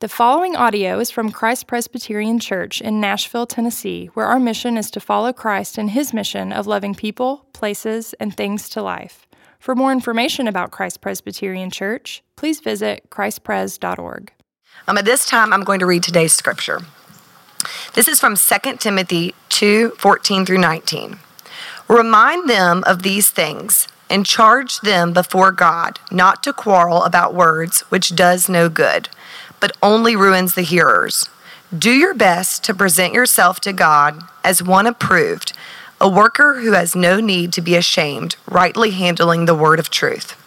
The following audio is from Christ Presbyterian Church in Nashville, Tennessee, where our mission is to follow Christ in his mission of loving people, places, and things to life. For more information about Christ Presbyterian Church, please visit christpres.org. Um, at this time, I'm going to read today's scripture. This is from 2 Timothy 2 14 through 19. Remind them of these things and charge them before God not to quarrel about words, which does no good but only ruins the hearers. Do your best to present yourself to God as one approved, a worker who has no need to be ashamed, rightly handling the word of truth.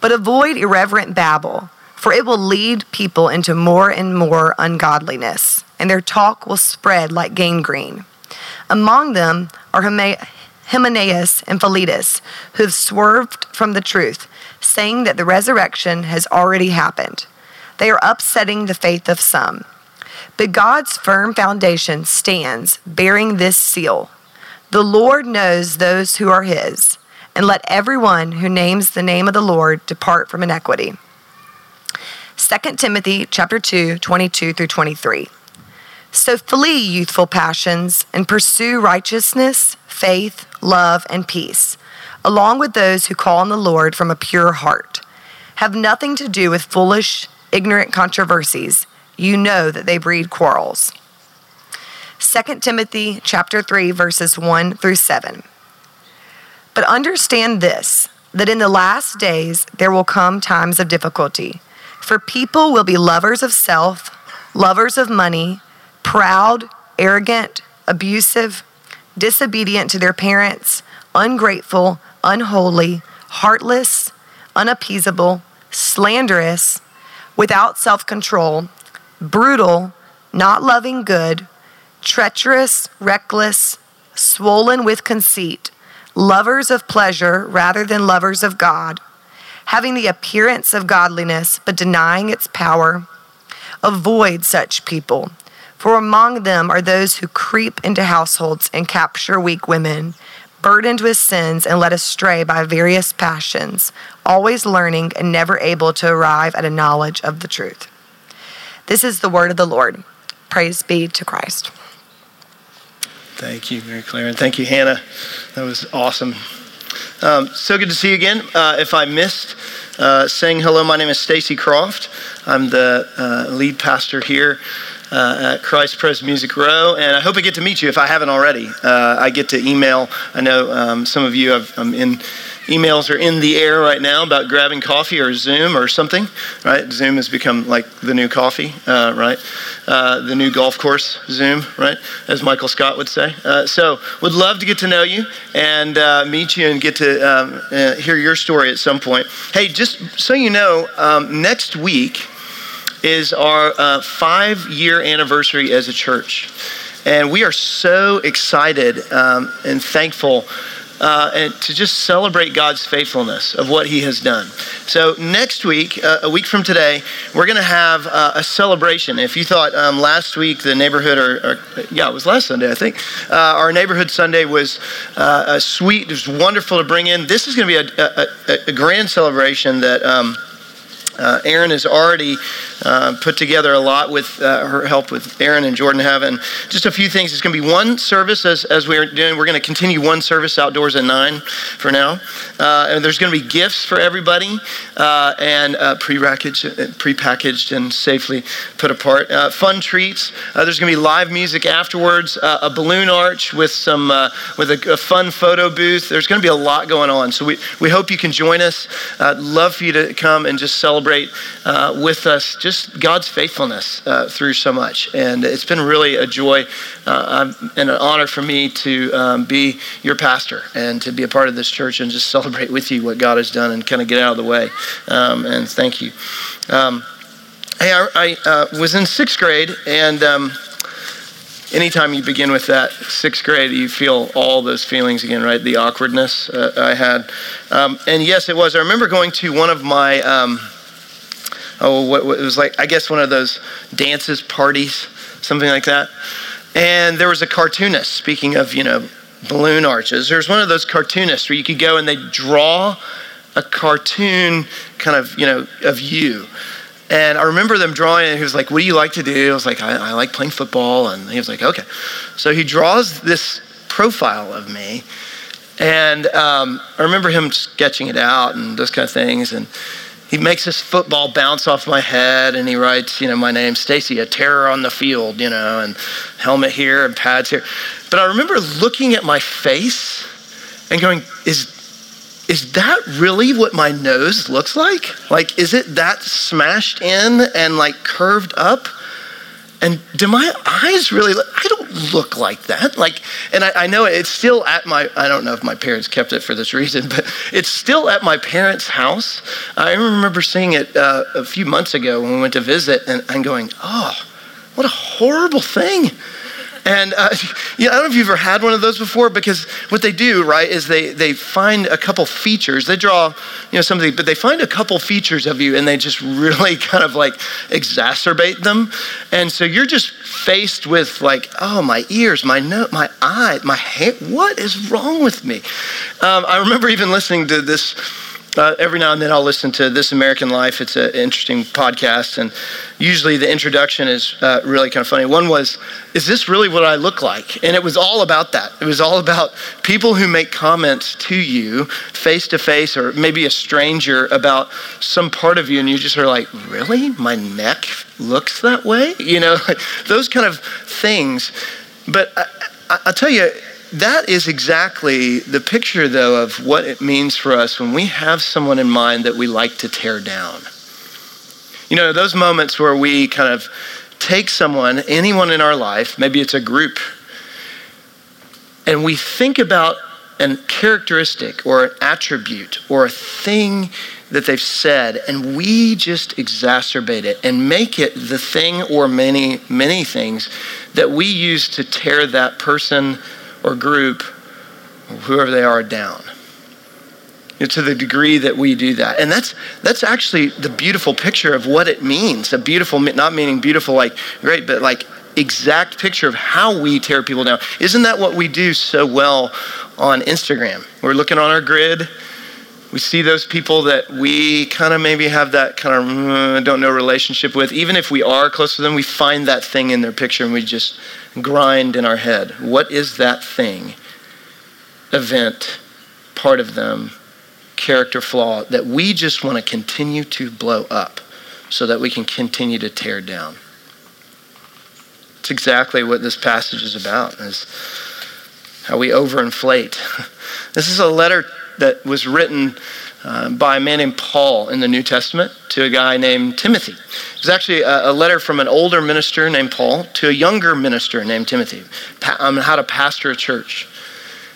But avoid irreverent babble, for it will lead people into more and more ungodliness, and their talk will spread like gangrene. Among them are Hymenaeus and Philetus, who have swerved from the truth, saying that the resurrection has already happened. They are upsetting the faith of some. But God's firm foundation stands, bearing this seal The Lord knows those who are his, and let everyone who names the name of the Lord depart from iniquity. 2 Timothy chapter 2, 22 through 23. So flee youthful passions and pursue righteousness, faith, love, and peace, along with those who call on the Lord from a pure heart. Have nothing to do with foolish ignorant controversies, you know that they breed quarrels. 2 Timothy chapter 3 verses 1 through 7. But understand this that in the last days there will come times of difficulty. For people will be lovers of self, lovers of money, proud, arrogant, abusive, disobedient to their parents, ungrateful, unholy, heartless, unappeasable, slanderous, without self control, brutal, not loving good, treacherous, reckless, swollen with conceit, lovers of pleasure rather than lovers of God, having the appearance of godliness but denying its power. Avoid such people, for among them are those who creep into households and capture weak women burdened with sins and led astray by various passions, always learning and never able to arrive at a knowledge of the truth. This is the word of the Lord. Praise be to Christ. Thank you, Mary Claire, and thank you, Hannah. That was awesome. Um, so good to see you again. Uh, if I missed uh, saying hello, my name is Stacy Croft. I'm the uh, lead pastor here uh, at Christ Pres Music Row, and I hope I get to meet you if I haven't already. Uh, I get to email. I know um, some of you have um, in emails are in the air right now about grabbing coffee or Zoom or something. Right? Zoom has become like the new coffee. Uh, right? Uh, the new golf course Zoom. Right? As Michael Scott would say. Uh, so, would love to get to know you and uh, meet you and get to um, hear your story at some point. Hey, just so you know, um, next week is our uh, five year anniversary as a church. And we are so excited um, and thankful uh, and to just celebrate God's faithfulness of what He has done. So, next week, uh, a week from today, we're going to have uh, a celebration. If you thought um, last week the neighborhood, or, or, yeah, it was last Sunday, I think, uh, our neighborhood Sunday was uh, a sweet, it was wonderful to bring in. This is going to be a, a, a, grand celebration that. Um, uh, Aaron has already uh, put together a lot with uh, her help with Aaron and Jordan Heaven. Just a few things. It's going to be one service as, as we're doing. We're going to continue one service outdoors at 9 for now. Uh, and there's going to be gifts for everybody uh, and uh, pre-packaged, and safely put apart. fun treats. there's going to be live music afterwards, a balloon arch with some with a, a, fun photo booth. There's going to be a lot going on. So we, we hope you can join us. love for you to come and just celebrate with us just God's faithfulness uh, through so much. And it's been really a joy uh, and an honor for me to um, be your pastor and to be a part of this church and just celebrate with you what God has done and kind of get out of the way. Um, and thank you. Um, hey, I, I uh, was in sixth grade and um, anytime you begin with that sixth grade, you feel all those feelings again, right? The awkwardness uh, I had. Um, and yes, it was. I remember going to one of my um, oh, what, what, it was like, I guess one of those dances, parties, something like that. And there was a cartoonist, speaking of, you know, balloon arches. There's one of those cartoonists where you could go and they draw a cartoon kind of, you know, of you. And I remember them drawing, and he was like, What do you like to do? I was like, I, I like playing football. And he was like, Okay. So he draws this profile of me. And um, I remember him sketching it out and those kind of things. And he makes this football bounce off my head and he writes, you know, my name, Stacy, a terror on the field, you know, and helmet here and pads here. But I remember looking at my face and going, is is that really what my nose looks like? Like, is it that smashed in and like curved up? And do my eyes really look, I don't look like that. Like, and I, I, know it's still at my, I don't know if my parents kept it for this reason, but it's still at my parents' house. I remember seeing it uh, a few months ago when we went to visit and I'm going, oh, what a horrible thing. And uh, yeah, I don't know if you've ever had one of those before because what they do, right, is they, they find a couple features. They draw, you know, something, but they find a couple features of you and they just really kind of like exacerbate them. And so you're just faced with like, oh, my ears, my nose, my eye, my hair. What is wrong with me? Um, I remember even listening to this uh, every now and then I'll listen to This American Life. It's an interesting podcast, and usually the introduction is uh, really kind of funny. One was, Is this really what I look like? And it was all about that. It was all about people who make comments to you face to face or maybe a stranger about some part of you, and you just are like, Really? My neck looks that way? You know, those kind of things. But I, I, I'll tell you, that is exactly the picture, though, of what it means for us when we have someone in mind that we like to tear down. You know, those moments where we kind of take someone, anyone in our life, maybe it's a group, and we think about a characteristic or an attribute or a thing that they've said, and we just exacerbate it and make it the thing or many, many things that we use to tear that person or group, or whoever they are, down. You know, to the degree that we do that. And that's, that's actually the beautiful picture of what it means. A beautiful, not meaning beautiful like great, but like exact picture of how we tear people down. Isn't that what we do so well on Instagram? We're looking on our grid. We see those people that we kind of maybe have that kind of uh, don't know relationship with. Even if we are close to them, we find that thing in their picture and we just grind in our head. What is that thing, event, part of them, character flaw that we just want to continue to blow up so that we can continue to tear down? It's exactly what this passage is about, is how we overinflate. This is a letter that was written uh, by a man named Paul in the New Testament to a guy named Timothy. It was actually a, a letter from an older minister named Paul to a younger minister named Timothy on how to pastor a church.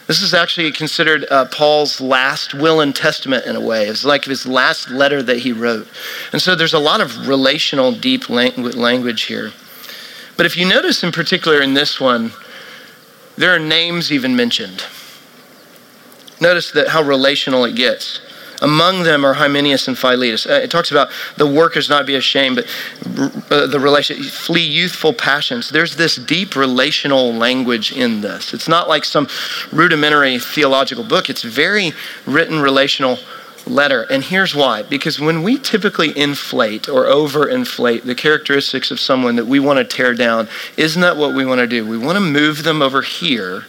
This is actually considered uh, Paul's last will and testament in a way. It's like his last letter that he wrote. And so there's a lot of relational, deep language here. But if you notice in particular in this one, there are names even mentioned. Notice that how relational it gets. Among them are Hymenaeus and Philetus. Uh, it talks about the workers not be ashamed, but uh, the relation, flee youthful passions. There's this deep relational language in this. It's not like some rudimentary theological book, it's very written relational letter. And here's why because when we typically inflate or overinflate the characteristics of someone that we want to tear down, isn't that what we want to do? We want to move them over here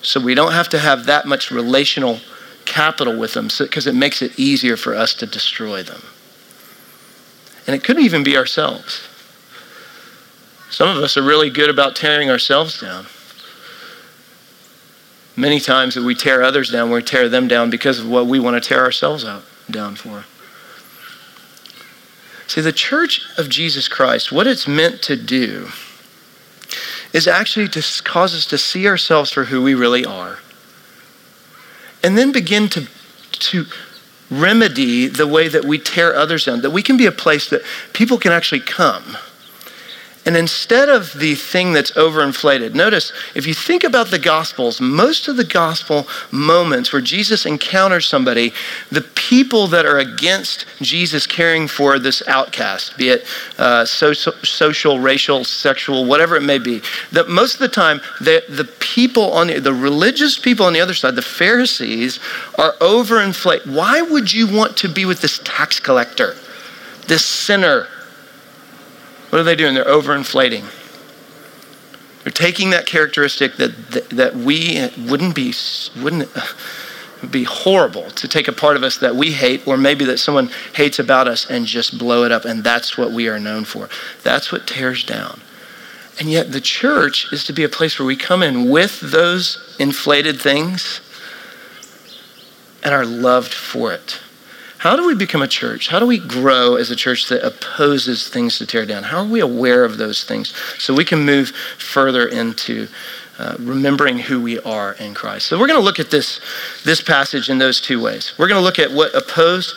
so we don't have to have that much relational capital with them because so, it makes it easier for us to destroy them. And it could even be ourselves. Some of us are really good about tearing ourselves down. Many times that we tear others down, we tear them down because of what we want to tear ourselves out down for. See, the church of Jesus Christ, what it's meant to do is actually to cause us to see ourselves for who we really are and then begin to, to remedy the way that we tear others down, that we can be a place that people can actually come and instead of the thing that's overinflated, notice if you think about the Gospels, most of the Gospel moments where Jesus encounters somebody, the people that are against Jesus caring for this outcast, be it uh, social, social, racial, sexual, whatever it may be, that most of the time the, the people on the, the religious people on the other side, the Pharisees, are overinflated. Why would you want to be with this tax collector? this sinner. What are they doing? They're overinflating. They're taking that characteristic that, that, that we wouldn't be, wouldn't uh, be horrible to take a part of us that we hate or maybe that someone hates about us and just blow it up. And that's what we are known for. That's what tears down. And yet, the church is to be a place where we come in with those inflated things and are loved for it. How do we become a church? How do we grow as a church that opposes things to tear down? How are we aware of those things so we can move further into uh, remembering who we are in Christ? So we're going to look at this, this passage in those two ways. We're going to look at what opposed,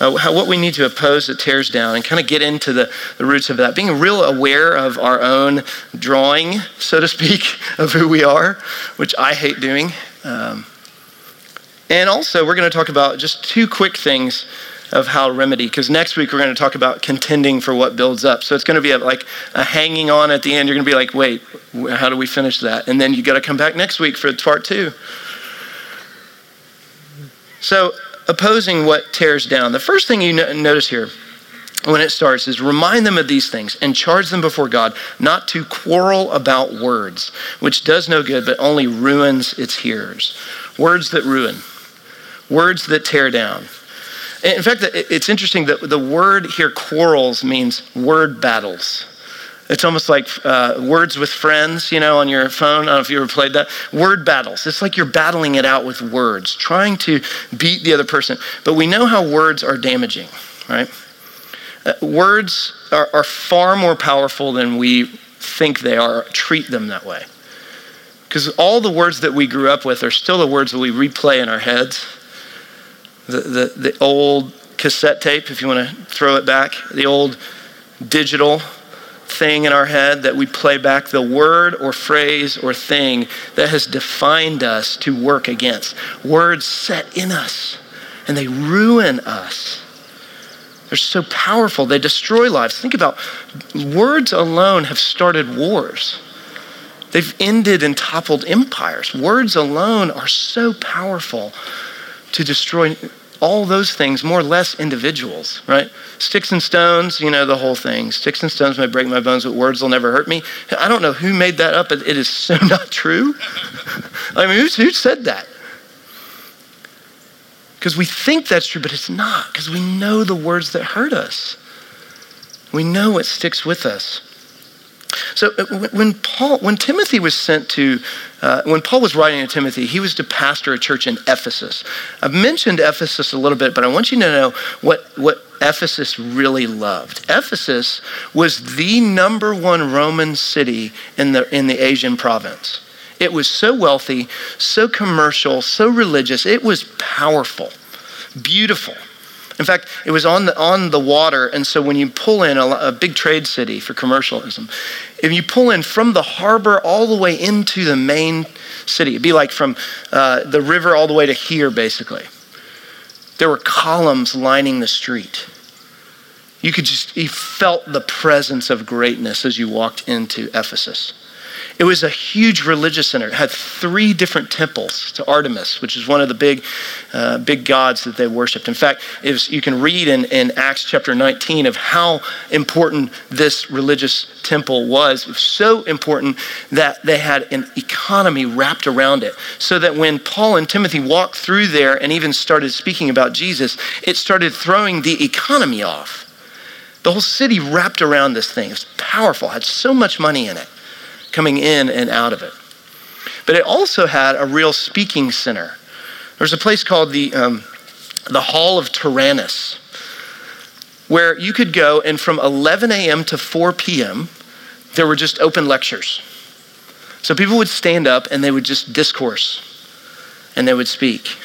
uh, how, what we need to oppose that tears down, and kind of get into the, the roots of that. Being real aware of our own drawing, so to speak, of who we are, which I hate doing. Um, and also, we're going to talk about just two quick things of how remedy, because next week we're going to talk about contending for what builds up. So it's going to be a, like a hanging on at the end. You're going to be like, wait, how do we finish that? And then you got to come back next week for part two. So, opposing what tears down. The first thing you notice here when it starts is remind them of these things and charge them before God not to quarrel about words, which does no good but only ruins its hearers. Words that ruin words that tear down. In fact, it's interesting that the word here, quarrels, means word battles. It's almost like uh, words with friends, you know, on your phone. I don't know if you ever played that. Word battles. It's like you're battling it out with words, trying to beat the other person. But we know how words are damaging, right? Uh, words are, are far more powerful than we think they are. Treat them that way. Because all the words that we grew up with are still the words that we replay in our heads the, the, the old cassette tape, if you want to throw it back, the old digital thing in our head that we play back, the word or phrase or thing that has defined us to work against. Words set in us and they ruin us. They're so powerful, they destroy lives. Think about words alone have started wars. They've ended and toppled empires. Words alone are so powerful to destroy all those things, more or less individuals, right? Sticks and stones, you know, the whole thing. Sticks and stones may break my bones, but words will never hurt me. I don't know who made that up, but it is so not true. I mean, who said that? Because we think that's true, but it's not, because we know the words that hurt us. We know what sticks with us. So uh, when Paul, when Timothy was sent to, uh, when Paul was writing to Timothy, he was to pastor a church in Ephesus. I've mentioned Ephesus a little bit, but I want you to know what, what Ephesus really loved. Ephesus was the number one Roman city in the, in the Asian province. It was so wealthy, so commercial, so religious. It was powerful, beautiful. In fact, it was on the, on the water, and so when you pull in a, a big trade city for commercialism, if you pull in from the harbor all the way into the main city, it'd be like from uh, the river all the way to here, basically. There were columns lining the street. You could just, you felt the presence of greatness as you walked into Ephesus. It was a huge religious center. It had three different temples to Artemis, which is one of the big, uh, big gods that they worshipped. In fact, you can read in, in Acts chapter 19 of how important this religious temple was. It was so important that they had an economy wrapped around it. So that when Paul and Timothy walked through there and even started speaking about Jesus, it started throwing the economy off. The whole city wrapped around this thing. It was powerful, had so much money in it coming in and out of it. But it also had a real speaking center. There's a place called the, um, the Hall of Tyrannus, where you could go, and from 11 a.m. to 4 p.m., there were just open lectures. So people would stand up and they would just discourse and they would speak.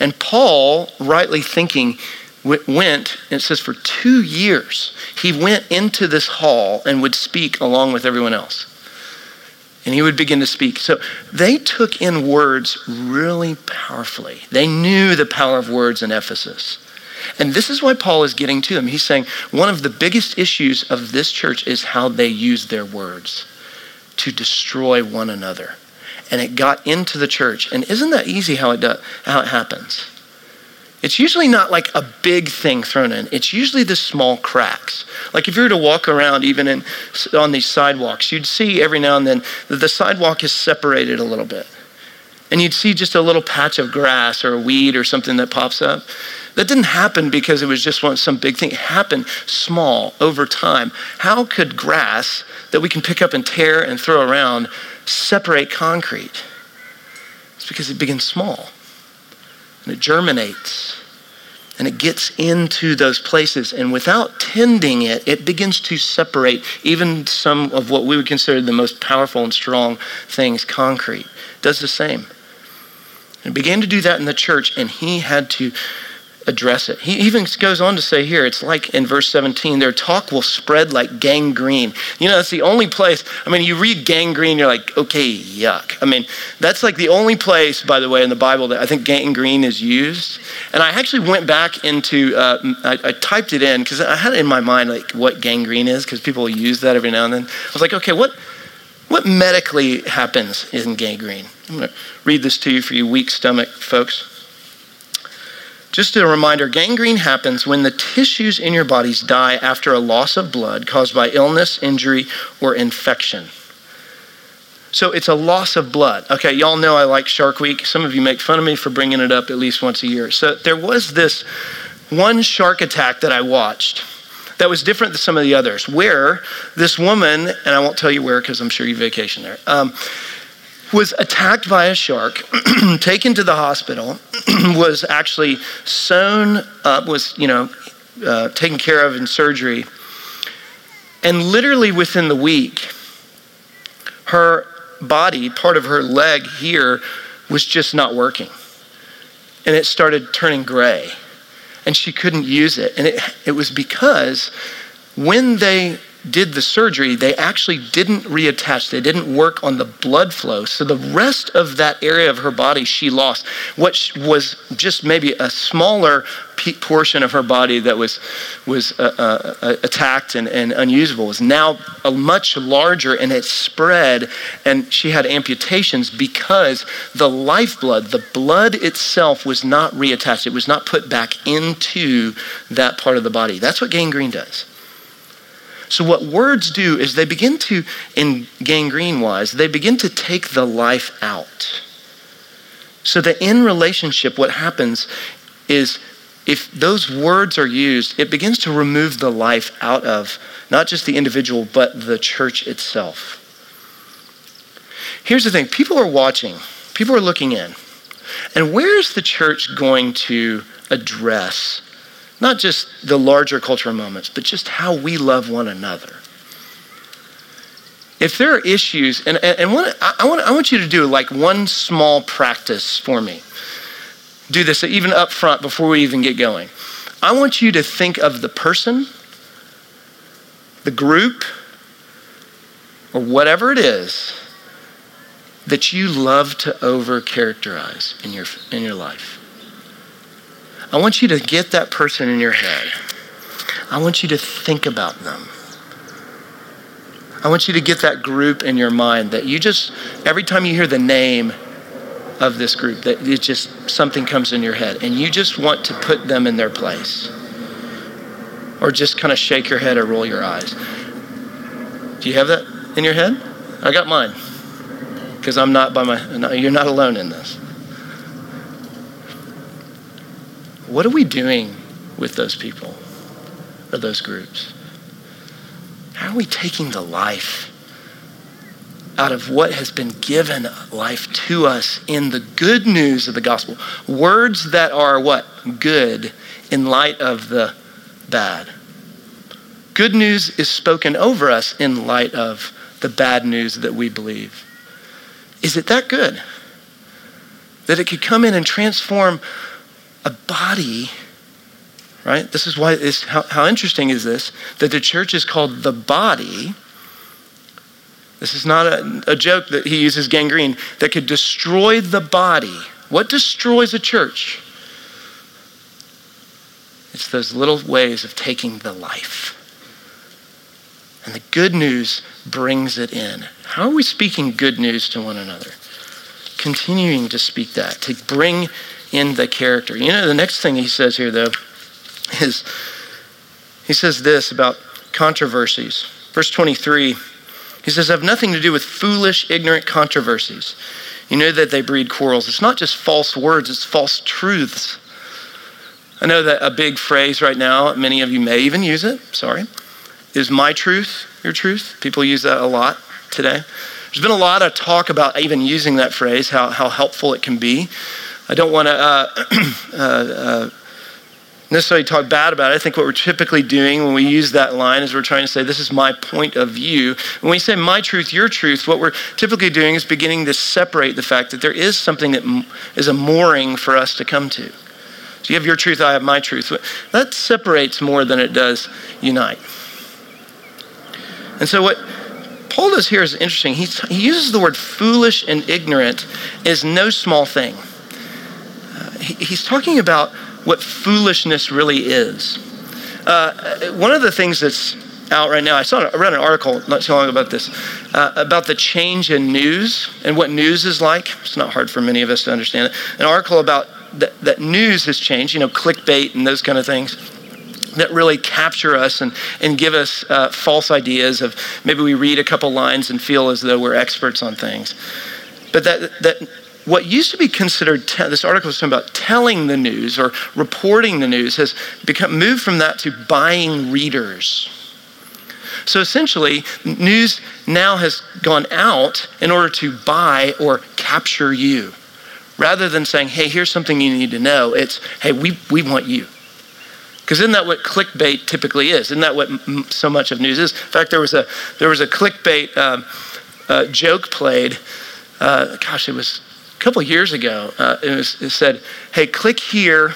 And Paul, rightly thinking, went, and it says for two years, he went into this hall and would speak along with everyone else and he would begin to speak. So they took in words really powerfully. They knew the power of words in Ephesus. And this is why Paul is getting to them. He's saying one of the biggest issues of this church is how they use their words to destroy one another. And it got into the church. And isn't that easy how it, does, how it happens? It's usually not like a big thing thrown in. It's usually the small cracks. Like if you were to walk around even in, on these sidewalks, you'd see every now and then that the sidewalk is separated a little bit. And you'd see just a little patch of grass or a weed or something that pops up. That didn't happen because it was just one, some big thing. It happened small over time. How could grass that we can pick up and tear and throw around separate concrete? It's because it begins small and it germinates and it gets into those places. And without tending it, it begins to separate even some of what we would consider the most powerful and strong things, concrete. It does the same. And began to do that in the church, and he had to address it. He even goes on to say here, it's like in verse 17, their talk will spread like gangrene. You know, that's the only place, I mean, you read gangrene, you're like, okay, yuck. I mean, that's like the only place, by the way, in the Bible that I think gangrene is used. And I actually went back into, uh, I, I, typed it in because I had it in my mind, like what gangrene is, because people use that every now and then. I was like, okay, what, what medically happens in gangrene? I'm going to read this to you for you weak stomach folks. Just a reminder gangrene happens when the tissues in your bodies die after a loss of blood caused by illness, injury, or infection. So it's a loss of blood. Okay, y'all know I like Shark Week. Some of you make fun of me for bringing it up at least once a year. So there was this one shark attack that I watched that was different than some of the others, where this woman, and I won't tell you where because I'm sure you vacation there. Um, was attacked by a shark, taken to the hospital, was actually sewn up, was, you know, uh, taken care of in surgery. And literally within the week, her body, part of her leg here, was just not working. And it started turning gray. And she couldn't use it. And it, it was because when they did the surgery, they actually didn't reattach. They didn't work on the blood flow. So the rest of that area of her body she lost. What was just maybe a smaller portion of her body that was was uh, uh, uh, attacked and, and unusable was now a much larger, and it spread. And she had amputations because the lifeblood, the blood itself, was not reattached. It was not put back into that part of the body. That's what gangrene does. So, what words do is they begin to, in gangrene wise, they begin to take the life out. So that in relationship, what happens is if those words are used, it begins to remove the life out of not just the individual, but the church itself. Here's the thing people are watching, people are looking in. And where is the church going to address not just the larger cultural moments, but just how we love one another. If there are issues, and, and, and one, I, want, I want you to do like one small practice for me. Do this even up front before we even get going. I want you to think of the person, the group, or whatever it is that you love to over characterize in your, in your life. I want you to get that person in your head. I want you to think about them. I want you to get that group in your mind that you just, every time you hear the name of this group, that it just, something comes in your head and you just want to put them in their place. Or just kind of shake your head or roll your eyes. Do you have that in your head? I got mine. Because I'm not by my, you're not alone in this. What are we doing with those people or those groups? How are we taking the life out of what has been given life to us in the good news of the gospel? Words that are what? Good in light of the bad. Good news is spoken over us in light of the bad news that we believe. Is it that good? That it could come in and transform a body, right? This is why, it's, how, how interesting is this? That the church is called the body. This is not a, a joke that he uses gangrene that could destroy the body. What destroys a church? It's those little ways of taking the life. And the good news brings it in. How are we speaking good news to one another? Continuing to speak that, to bring in the character. You know, the next thing he says here, though, is he says this about controversies. Verse 23, he says, have nothing to do with foolish, ignorant controversies. You know that they breed quarrels. It's not just false words, it's false truths. I know that a big phrase right now, many of you may even use it, sorry, is my truth your truth? People use that a lot today. There's been a lot of talk about even using that phrase, how, how helpful it can be. I don't want to uh, uh, uh, necessarily talk bad about it. I think what we're typically doing when we use that line is we're trying to say, This is my point of view. When we say my truth, your truth, what we're typically doing is beginning to separate the fact that there is something that is a mooring for us to come to. So you have your truth, I have my truth. That separates more than it does unite. And so what Paul does here is interesting. He, he uses the word foolish and ignorant is no small thing. He, he's talking about what foolishness really is. Uh, one of the things that's out right now, I saw I read an article not too long about this, uh, about the change in news and what news is like. It's not hard for many of us to understand it. An article about that, that news has changed, you know, clickbait and those kind of things that really capture us and, and give us uh, false ideas of maybe we read a couple lines and feel as though we're experts on things. But that, that what used to be considered, te- this article was talking about telling the news or reporting the news, has become moved from that to buying readers. So essentially, news now has gone out in order to buy or capture you. Rather than saying, hey, here's something you need to know, it's, hey, we, we want you. Because isn't that what clickbait typically is? Isn't that what m- so much of news is? In fact, there was a there was a clickbait um, uh, joke played. Uh, gosh, it was couple years ago. Uh, it, was, it said, "Hey, click here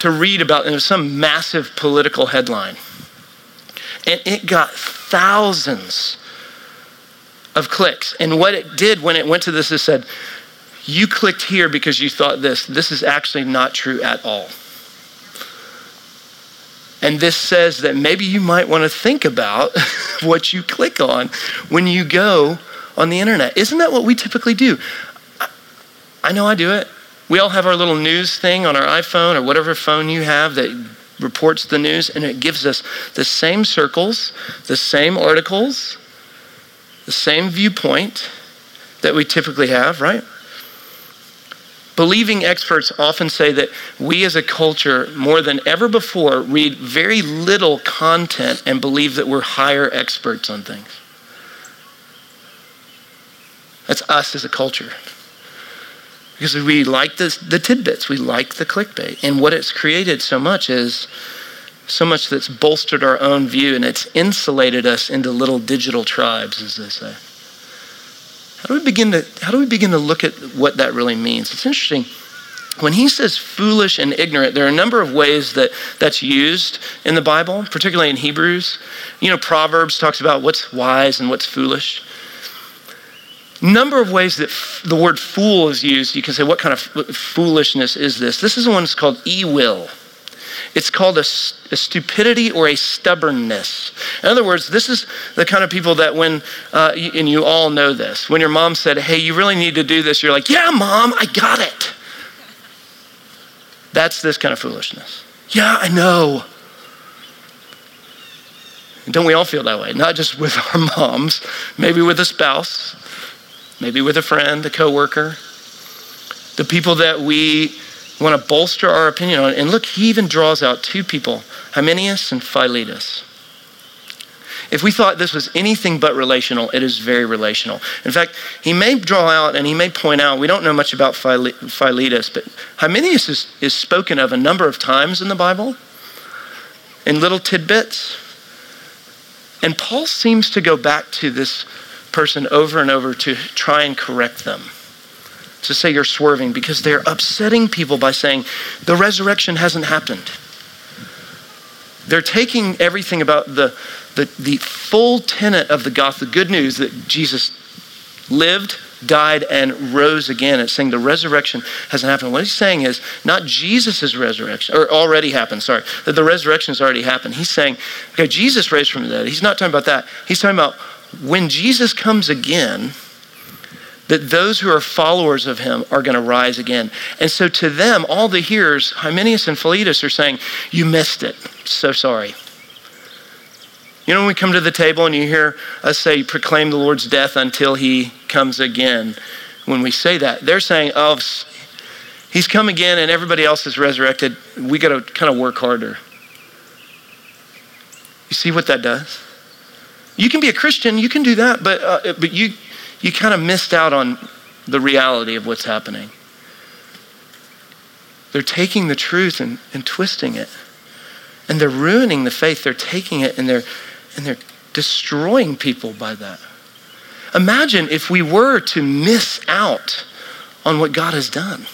to read about." And it was some massive political headline, and it got thousands of clicks. And what it did when it went to this, it said, "You clicked here because you thought this. This is actually not true at all." And this says that maybe you might want to think about what you click on when you go on the internet. Isn't that what we typically do? I know I do it. We all have our little news thing on our iPhone or whatever phone you have that reports the news, and it gives us the same circles, the same articles, the same viewpoint that we typically have, right? Believing experts often say that we as a culture, more than ever before, read very little content and believe that we're higher experts on things. That's us as a culture. Because we like the, the tidbits, we like the clickbait. And what it's created so much is so much that's bolstered our own view and it's insulated us into little digital tribes, as they say. How do we begin to, how do we begin to look at what that really means? It's interesting. When he says foolish and ignorant, there are a number of ways that that's used in the Bible, particularly in Hebrews. You know, Proverbs talks about what's wise and what's foolish. Number of ways that f- the word fool is used. You can say, what kind of f- foolishness is this? This is the one that's called e will. It's called a, a, stupidity or a stubbornness. In other words, this is the kind of people that when, uh, and you all know this, when your mom said, hey, you really need to do this, you're like, yeah, mom, I got it. That's this kind of foolishness. Yeah, I know. Don't we all feel that way? Not just with our moms, maybe with a spouse, maybe with a friend, a coworker, the people that we want to bolster our opinion on. And look, he even draws out two people, Hymenaeus and Philetus. If we thought this was anything but relational, it is very relational. In fact, he may draw out and he may point out, we don't know much about Philetus, but Hymenaeus is, is spoken of a number of times in the Bible in little tidbits. And Paul seems to go back to this person over and over to try and correct them to say you're swerving because they're upsetting people by saying the resurrection hasn't happened. They're taking everything about the, the, the full tenet of the gospel, the good news that Jesus lived, died, and rose again. It's saying the resurrection hasn't happened. What he's saying is not Jesus' resurrection, or already happened, sorry, that the resurrection has already happened. He's saying, okay, Jesus raised from the dead. He's not talking about that. He's talking about when Jesus comes again, that those who are followers of him are going to rise again. And so to them, all the hearers, Hymenaeus and Philetus, are saying, You missed it. So sorry. You know, when we come to the table and you hear us say, Proclaim the Lord's death until he comes again, when we say that, they're saying, Oh, he's come again and everybody else is resurrected. We got to kind of work harder. You see what that does? You can be a Christian, you can do that, but, uh, but you, you kind of missed out on the reality of what's happening. They're taking the truth and, and twisting it. And they're ruining the faith. They're taking it and they're, and they're destroying people by that. Imagine if we were to miss out on what God has done.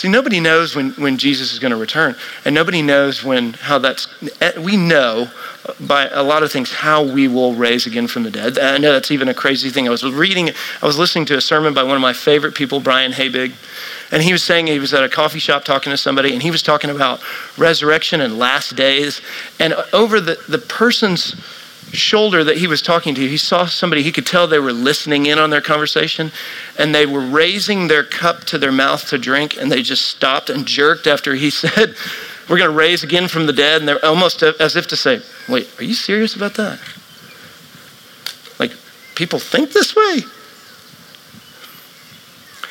See, nobody knows when, when Jesus is going to return, and nobody knows when how that's. Eh, we know uh, by a lot of things how we will raise again from the dead. I know that's even a crazy thing. I was reading, I was listening to a sermon by one of my favorite people, Brian Habig, and he was saying he was at a coffee shop talking to somebody, and he was talking about resurrection and last days, and uh, over the the person's shoulder that he was talking to, he saw somebody, he could tell they were listening in on their conversation, and they were raising their cup to their mouth to drink, and they just stopped and jerked after he said, We're going to raise again from the dead. And they're almost as if to say, Wait, are you serious about that? Like, people think this way?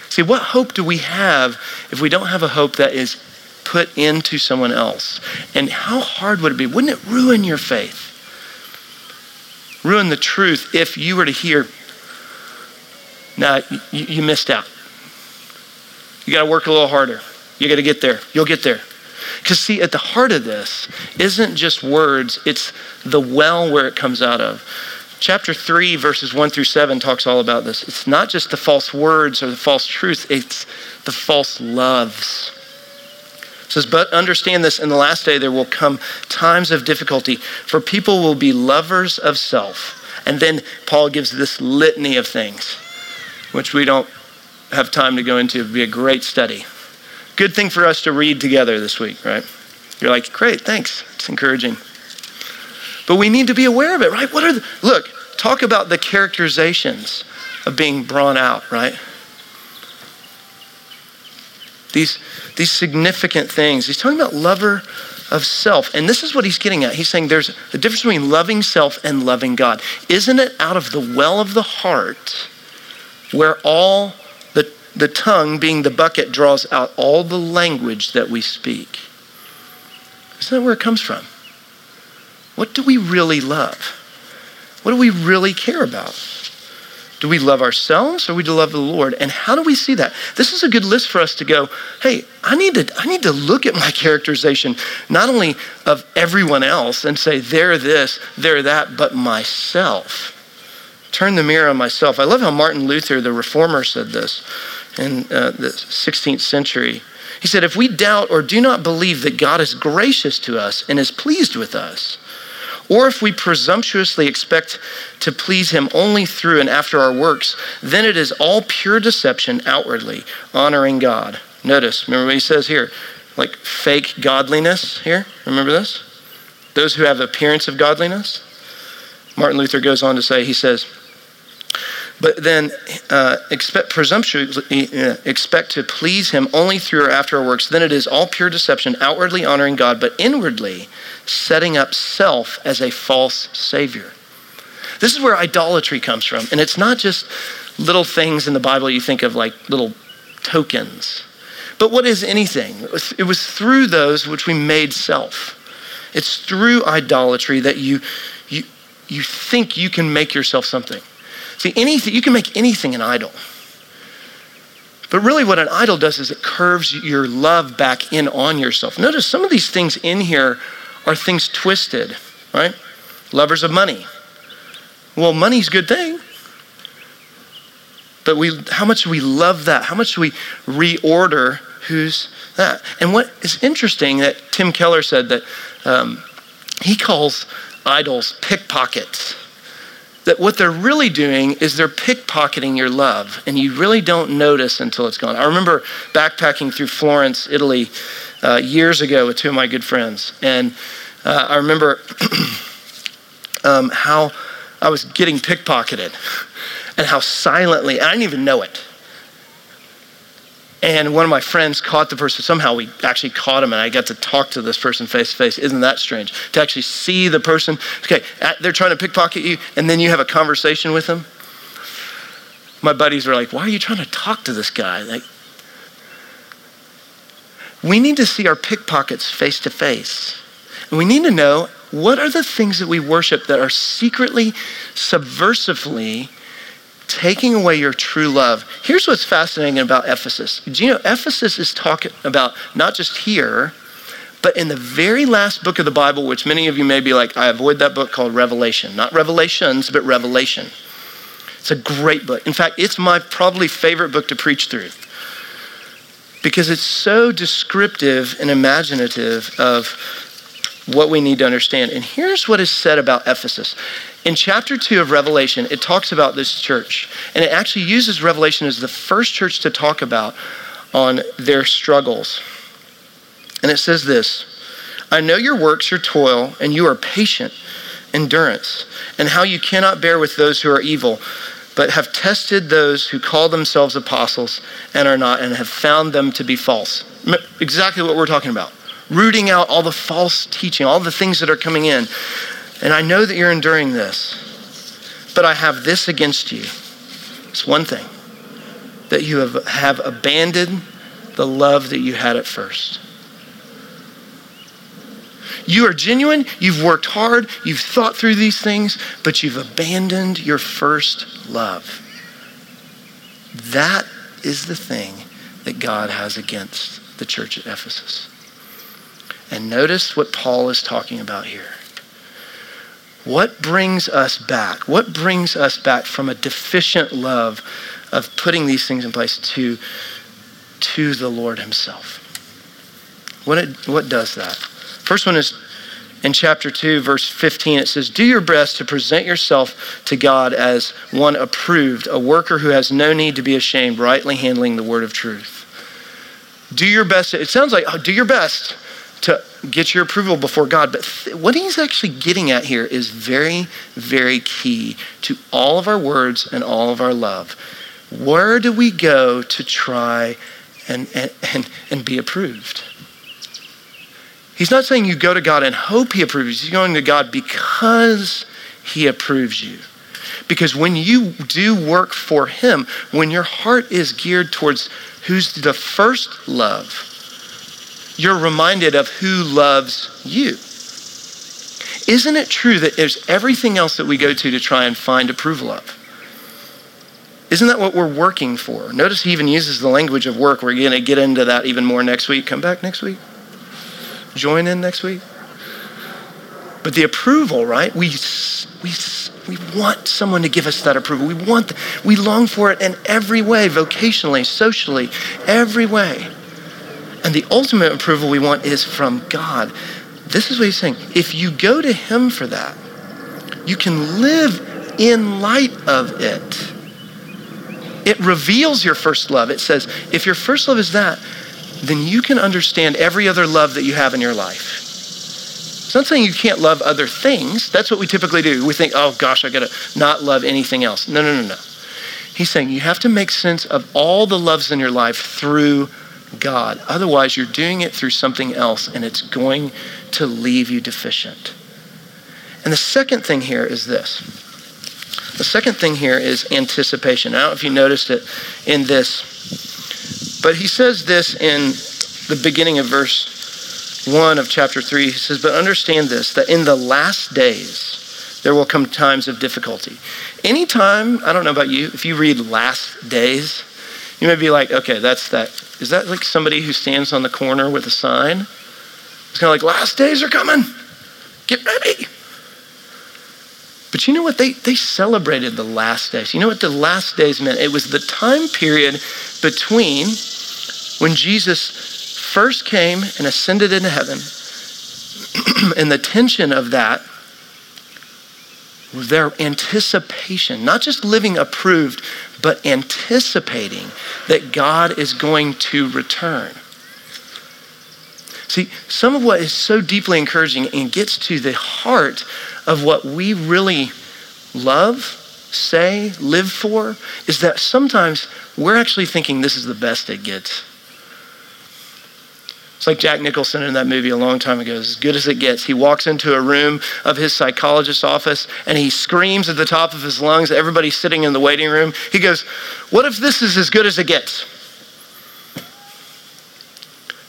See, what hope do we have if we don't have a hope that is put into someone else? And how hard would it be? Wouldn't it ruin your faith? Ruin the truth if you were to hear, nah, you, you missed out. You got to work a little harder. You got to get there. You'll get there. Because, see, at the heart of this isn't just words, it's the well where it comes out of. Chapter 3, verses 1 through 7 talks all about this. It's not just the false words or the false truth, it's the false loves. It says, But understand this in the last day there will come times of difficulty, for people will be lovers of self. And then Paul gives this litany of things, which we don't have time to go into. It would be a great study. Good thing for us to read together this week, right? You're like, great, thanks. It's encouraging. But we need to be aware of it, right? What are the, look, talk about the characterizations of being drawn out, right? These, these significant things. He's talking about lover of self. And this is what he's getting at. He's saying there's a difference between loving self and loving God. Isn't it out of the well of the heart where all the, the tongue, being the bucket, draws out all the language that we speak? Isn't that where it comes from? What do we really love? What do we really care about? Do we love ourselves or do we do love the Lord? And how do we see that? This is a good list for us to go, hey, I need to, I need to look at my characterization, not only of everyone else and say, they're this, they're that, but myself. Turn the mirror on myself. I love how Martin Luther, the reformer, said this in uh, the 16th century. He said, if we doubt or do not believe that God is gracious to us and is pleased with us, or if we presumptuously expect to please him only through and after our works, then it is all pure deception outwardly, honoring God. Notice, remember what he says here, like fake godliness here. Remember this? Those who have appearance of godliness. Martin Luther goes on to say, he says, but then uh, expect presumptuously uh, expect to please him only through or after our works then it is all pure deception outwardly honoring god but inwardly setting up self as a false savior. This is where idolatry comes from. And it's not just little things in the Bible you think of like little tokens. But what is anything? It was through those which we made self. It's through idolatry that you, you, you think you can make yourself something. See, anything, you can make anything an idol. But really, what an idol does is it curves your love back in on yourself. Notice some of these things in here are things twisted, right? Lovers of money. Well, money's a good thing. But we, how much we love that? How much do we reorder who's that? And what is interesting that Tim Keller said that um, he calls idols pickpockets. That what they're really doing is they're pickpocketing your love, and you really don't notice until it's gone. I remember backpacking through Florence, Italy, uh, years ago with two of my good friends. And uh, I remember um, how I was getting pickpocketed. and how silently, I didn't even know it. And one of my friends caught the person. Somehow we actually caught him, and I got to talk to this person face to face. Isn't that strange? To actually see the person, okay, they're trying to pickpocket you, and then you have a conversation with them. My buddies were like, Why are you trying to talk to this guy? Like, we need to see our pickpockets face to face. And we need to know what are the things that we worship that are secretly, subversively taking away your true love. Here's what's fascinating about Ephesus. Do you know Ephesus is talking about not just here, but in the very last book of the Bible, which many of you may be like, I avoid that book called Revelation. Not Revelations, but Revelation. It's a great book. In fact, it's my probably favorite book to preach through because it's so descriptive and imaginative of what we need to understand. And here's what is said about Ephesus. In chapter 2 of Revelation, it talks about this church, and it actually uses Revelation as the first church to talk about on their struggles. And it says this I know your works, your toil, and you are patient, endurance, and how you cannot bear with those who are evil, but have tested those who call themselves apostles and are not, and have found them to be false. Exactly what we're talking about. Rooting out all the false teaching, all the things that are coming in. And I know that you're enduring this, but I have this against you. It's one thing that you have, have abandoned the love that you had at first. You are genuine, you've worked hard, you've thought through these things, but you've abandoned your first love. That is the thing that God has against the church at Ephesus. And notice what Paul is talking about here. What brings us back? What brings us back from a deficient love of putting these things in place to, to the Lord Himself? What, it, what does that? First one is in chapter 2, verse 15. It says, Do your best to present yourself to God as one approved, a worker who has no need to be ashamed, rightly handling the word of truth. Do your best. It sounds like, oh, do your best to get your approval before God. But th- what he's actually getting at here is very, very key to all of our words and all of our love. Where do we go to try and, and, and, and be approved? He's not saying you go to God and hope he approves. He's going to God because he approves you. Because when you do work for him, when your heart is geared towards who's the first love, you're reminded of who loves you. Isn't it true that there's everything else that we go to to try and find approval of? Isn't that what we're working for? Notice he even uses the language of work. We're going to get into that even more next week. Come back next week. Join in next week. But the approval, right? We, we, we want someone to give us that approval. We want, we long for it in every way, vocationally, socially, every way. And the ultimate approval we want is from God. This is what he's saying. If you go to him for that, you can live in light of it. It reveals your first love. It says, if your first love is that, then you can understand every other love that you have in your life. It's not saying you can't love other things. That's what we typically do. We think, oh gosh, I gotta not love anything else. No, no, no, no. He's saying you have to make sense of all the loves in your life through God. Otherwise, you're doing it through something else and it's going to leave you deficient. And the second thing here is this. The second thing here is anticipation. I don't know if you noticed it in this, but he says this in the beginning of verse 1 of chapter 3. He says, But understand this, that in the last days there will come times of difficulty. Anytime, I don't know about you, if you read last days, you may be like, okay, that's that is that like somebody who stands on the corner with a sign? It's kind of like, last days are coming. Get ready. But you know what? They, they celebrated the last days. You know what the last days meant? It was the time period between when Jesus first came and ascended into heaven, and the tension of that was their anticipation, not just living approved, but anticipating that God is going to return. See, some of what is so deeply encouraging and gets to the heart of what we really love say, live for, is that sometimes we're actually thinking this is the best it gets. It's like Jack Nicholson in that movie a long time ago, as good as it gets. He walks into a room of his psychologist's office and he screams at the top of his lungs. Everybody's sitting in the waiting room. He goes, What if this is as good as it gets?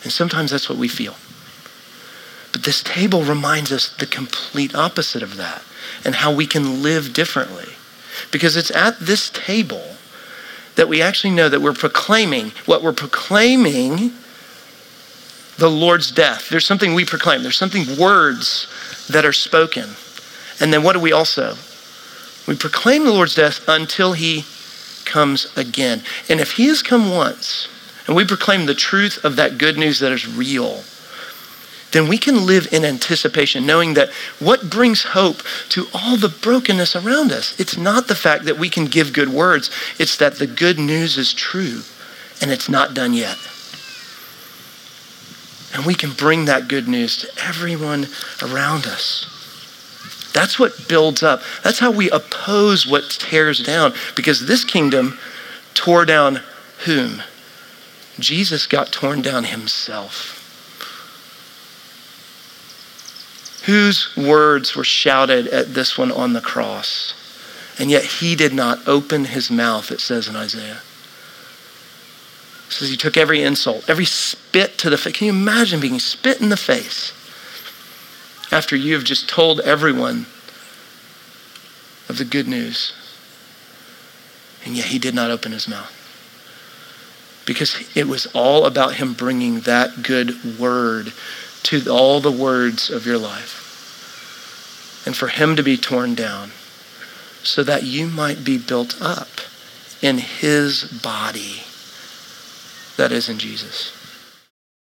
And sometimes that's what we feel. But this table reminds us the complete opposite of that and how we can live differently. Because it's at this table that we actually know that we're proclaiming what we're proclaiming the Lord's death. There's something we proclaim, there's something words that are spoken. And then what do we also? We proclaim the Lord's death until he comes again. And if he has come once, and we proclaim the truth of that good news that is real, then we can live in anticipation, knowing that what brings hope to all the brokenness around us, it's not the fact that we can give good words, it's that the good news is true and it's not done yet. And we can bring that good news to everyone around us. That's what builds up. That's how we oppose what tears down. Because this kingdom tore down whom? Jesus got torn down himself. Whose words were shouted at this one on the cross? And yet he did not open his mouth, it says in Isaiah. Says he took every insult, every spit to the face. Can you imagine being spit in the face after you have just told everyone of the good news? And yet he did not open his mouth. Because it was all about him bringing that good word to all the words of your life. And for him to be torn down so that you might be built up in his body that is in Jesus.